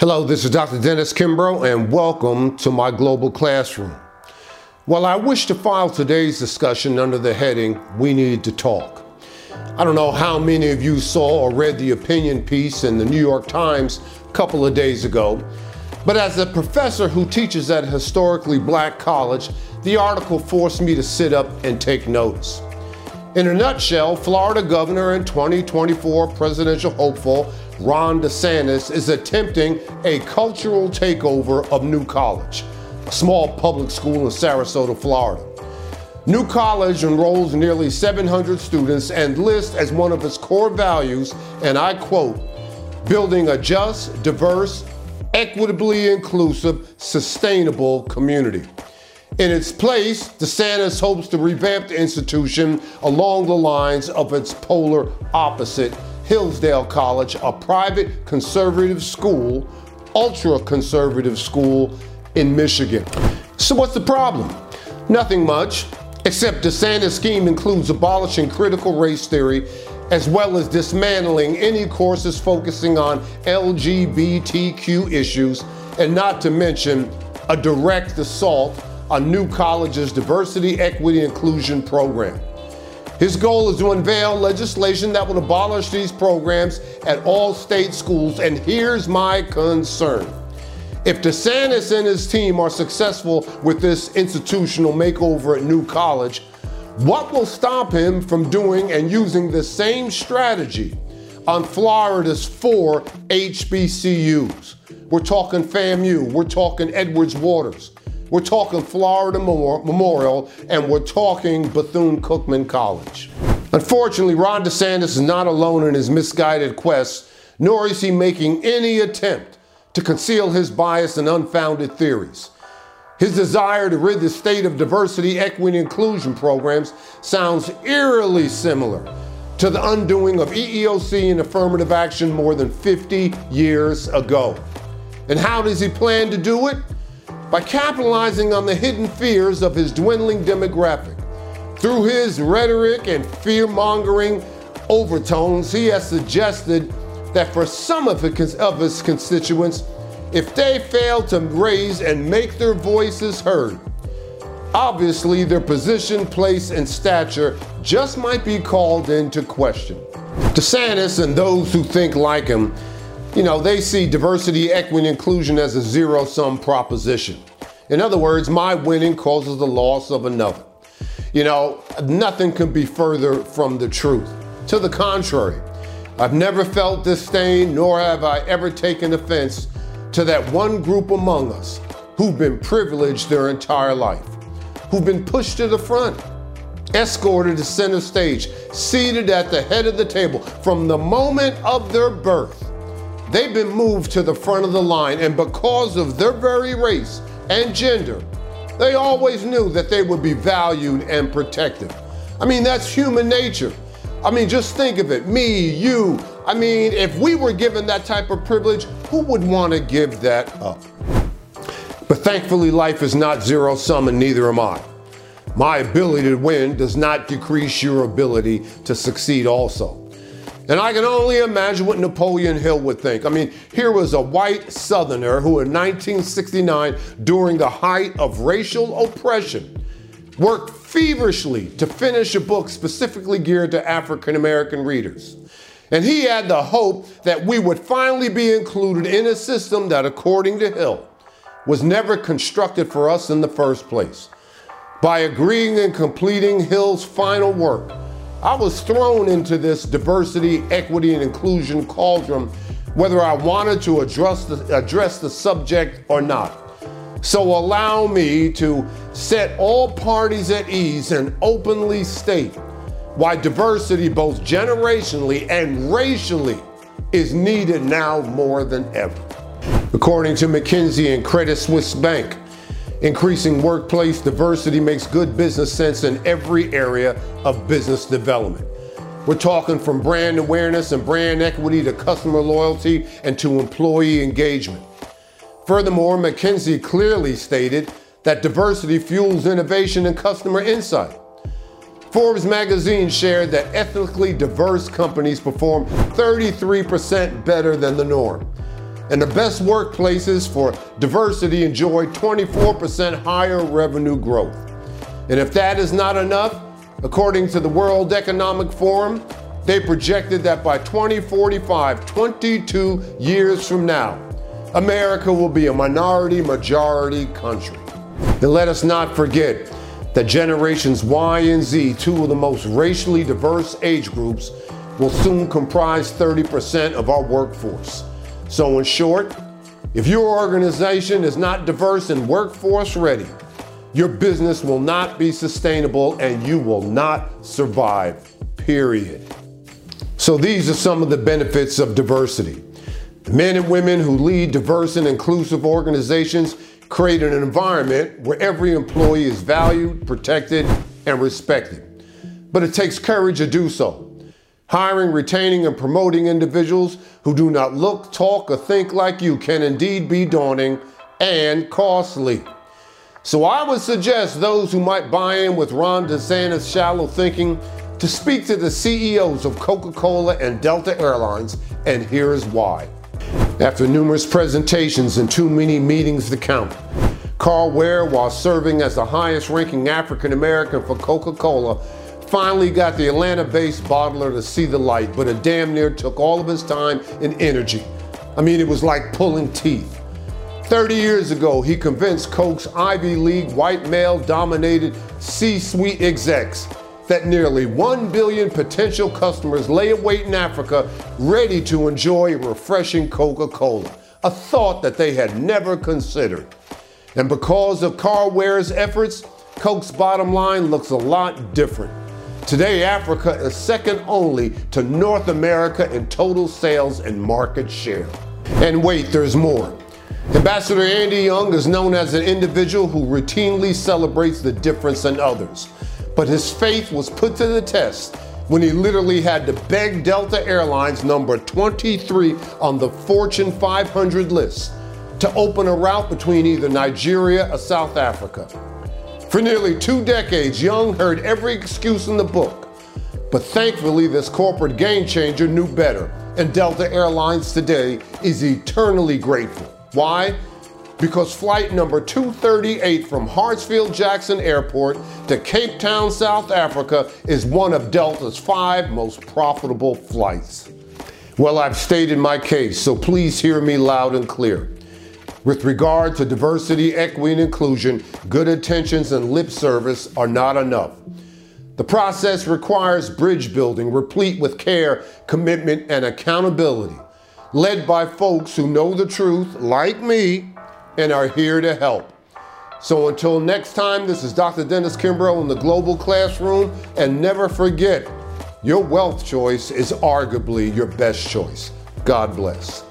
Hello, this is Dr. Dennis Kimbro, and welcome to my global classroom. Well, I wish to file today's discussion under the heading, We Need to Talk. I don't know how many of you saw or read the opinion piece in the New York Times a couple of days ago, but as a professor who teaches at a historically black college, the article forced me to sit up and take notice. In a nutshell, Florida governor and 2024 presidential hopeful Ron DeSantis is attempting a cultural takeover of New College, a small public school in Sarasota, Florida. New College enrolls nearly 700 students and lists as one of its core values, and I quote, building a just, diverse, equitably inclusive, sustainable community. In its place, DeSantis hopes to revamp the institution along the lines of its polar opposite, Hillsdale College, a private conservative school, ultra conservative school in Michigan. So, what's the problem? Nothing much, except DeSantis' scheme includes abolishing critical race theory as well as dismantling any courses focusing on LGBTQ issues, and not to mention a direct assault on New College's diversity, equity, inclusion program. His goal is to unveil legislation that will abolish these programs at all state schools, and here's my concern. If DeSantis and his team are successful with this institutional makeover at New College, what will stop him from doing and using the same strategy on Florida's four HBCUs? We're talking FAMU, we're talking Edwards Waters, we're talking Florida Memorial, and we're talking Bethune Cookman College. Unfortunately, Ron DeSantis is not alone in his misguided quest, nor is he making any attempt to conceal his bias and unfounded theories. His desire to rid the state of diversity, equity, and inclusion programs sounds eerily similar to the undoing of EEOC and affirmative action more than 50 years ago. And how does he plan to do it? By capitalizing on the hidden fears of his dwindling demographic. Through his rhetoric and fear mongering overtones, he has suggested that for some of his constituents, if they fail to raise and make their voices heard. Obviously, their position, place, and stature just might be called into question. DeSantis and those who think like him, you know, they see diversity, equity, and inclusion as a zero sum proposition. In other words, my winning causes the loss of another. You know, nothing can be further from the truth. To the contrary, I've never felt disdain, nor have I ever taken offense to that one group among us who've been privileged their entire life, who've been pushed to the front, escorted to center stage, seated at the head of the table from the moment of their birth. They've been moved to the front of the line, and because of their very race and gender, they always knew that they would be valued and protected. I mean, that's human nature. I mean, just think of it me, you. I mean, if we were given that type of privilege, who would want to give that up? But thankfully, life is not zero sum, and neither am I. My ability to win does not decrease your ability to succeed, also. And I can only imagine what Napoleon Hill would think. I mean, here was a white Southerner who, in 1969, during the height of racial oppression, worked feverishly to finish a book specifically geared to African American readers. And he had the hope that we would finally be included in a system that, according to Hill, was never constructed for us in the first place. By agreeing and completing Hill's final work, I was thrown into this diversity, equity, and inclusion cauldron, whether I wanted to address the, address the subject or not. So allow me to set all parties at ease and openly state why diversity, both generationally and racially, is needed now more than ever. According to McKinsey and Credit Suisse Bank, increasing workplace diversity makes good business sense in every area of business development. We're talking from brand awareness and brand equity to customer loyalty and to employee engagement. Furthermore, McKinsey clearly stated that diversity fuels innovation and customer insight. Forbes magazine shared that ethnically diverse companies perform 33% better than the norm. And the best workplaces for diversity enjoy 24% higher revenue growth. And if that is not enough, according to the World Economic Forum, they projected that by 2045, 22 years from now, America will be a minority majority country. And let us not forget that generations Y and Z, two of the most racially diverse age groups, will soon comprise 30% of our workforce. So, in short, if your organization is not diverse and workforce ready, your business will not be sustainable and you will not survive, period. So, these are some of the benefits of diversity. The men and women who lead diverse and inclusive organizations create an environment where every employee is valued, protected, and respected. But it takes courage to do so. Hiring, retaining, and promoting individuals who do not look, talk, or think like you can indeed be daunting and costly. So I would suggest those who might buy in with Ron DeSantis' shallow thinking to speak to the CEOs of Coca Cola and Delta Airlines, and here's why. After numerous presentations and too many meetings to count, Carl Ware, while serving as the highest ranking African American for Coca Cola, finally got the Atlanta based bottler to see the light, but it damn near took all of his time and energy. I mean, it was like pulling teeth. 30 years ago, he convinced Coke's Ivy League white male dominated C suite execs that nearly 1 billion potential customers lay await in Africa ready to enjoy refreshing Coca Cola, a thought that they had never considered. And because of Carl Ware's efforts, Coke's bottom line looks a lot different. Today, Africa is second only to North America in total sales and market share. And wait, there's more. Ambassador Andy Young is known as an individual who routinely celebrates the difference in others. But his faith was put to the test when he literally had to beg Delta Airlines, number 23 on the Fortune 500 list, to open a route between either Nigeria or South Africa. For nearly two decades, Young heard every excuse in the book. But thankfully, this corporate game changer knew better, and Delta Airlines today is eternally grateful. Why? Because flight number 238 from Hartsfield Jackson Airport to Cape Town, South Africa is one of Delta's five most profitable flights. Well, I've stated my case, so please hear me loud and clear. With regard to diversity, equity, and inclusion, good intentions and lip service are not enough. The process requires bridge building, replete with care, commitment, and accountability, led by folks who know the truth, like me, and are here to help. So until next time, this is Dr. Dennis Kimbro in the Global Classroom, and never forget, your wealth choice is arguably your best choice. God bless.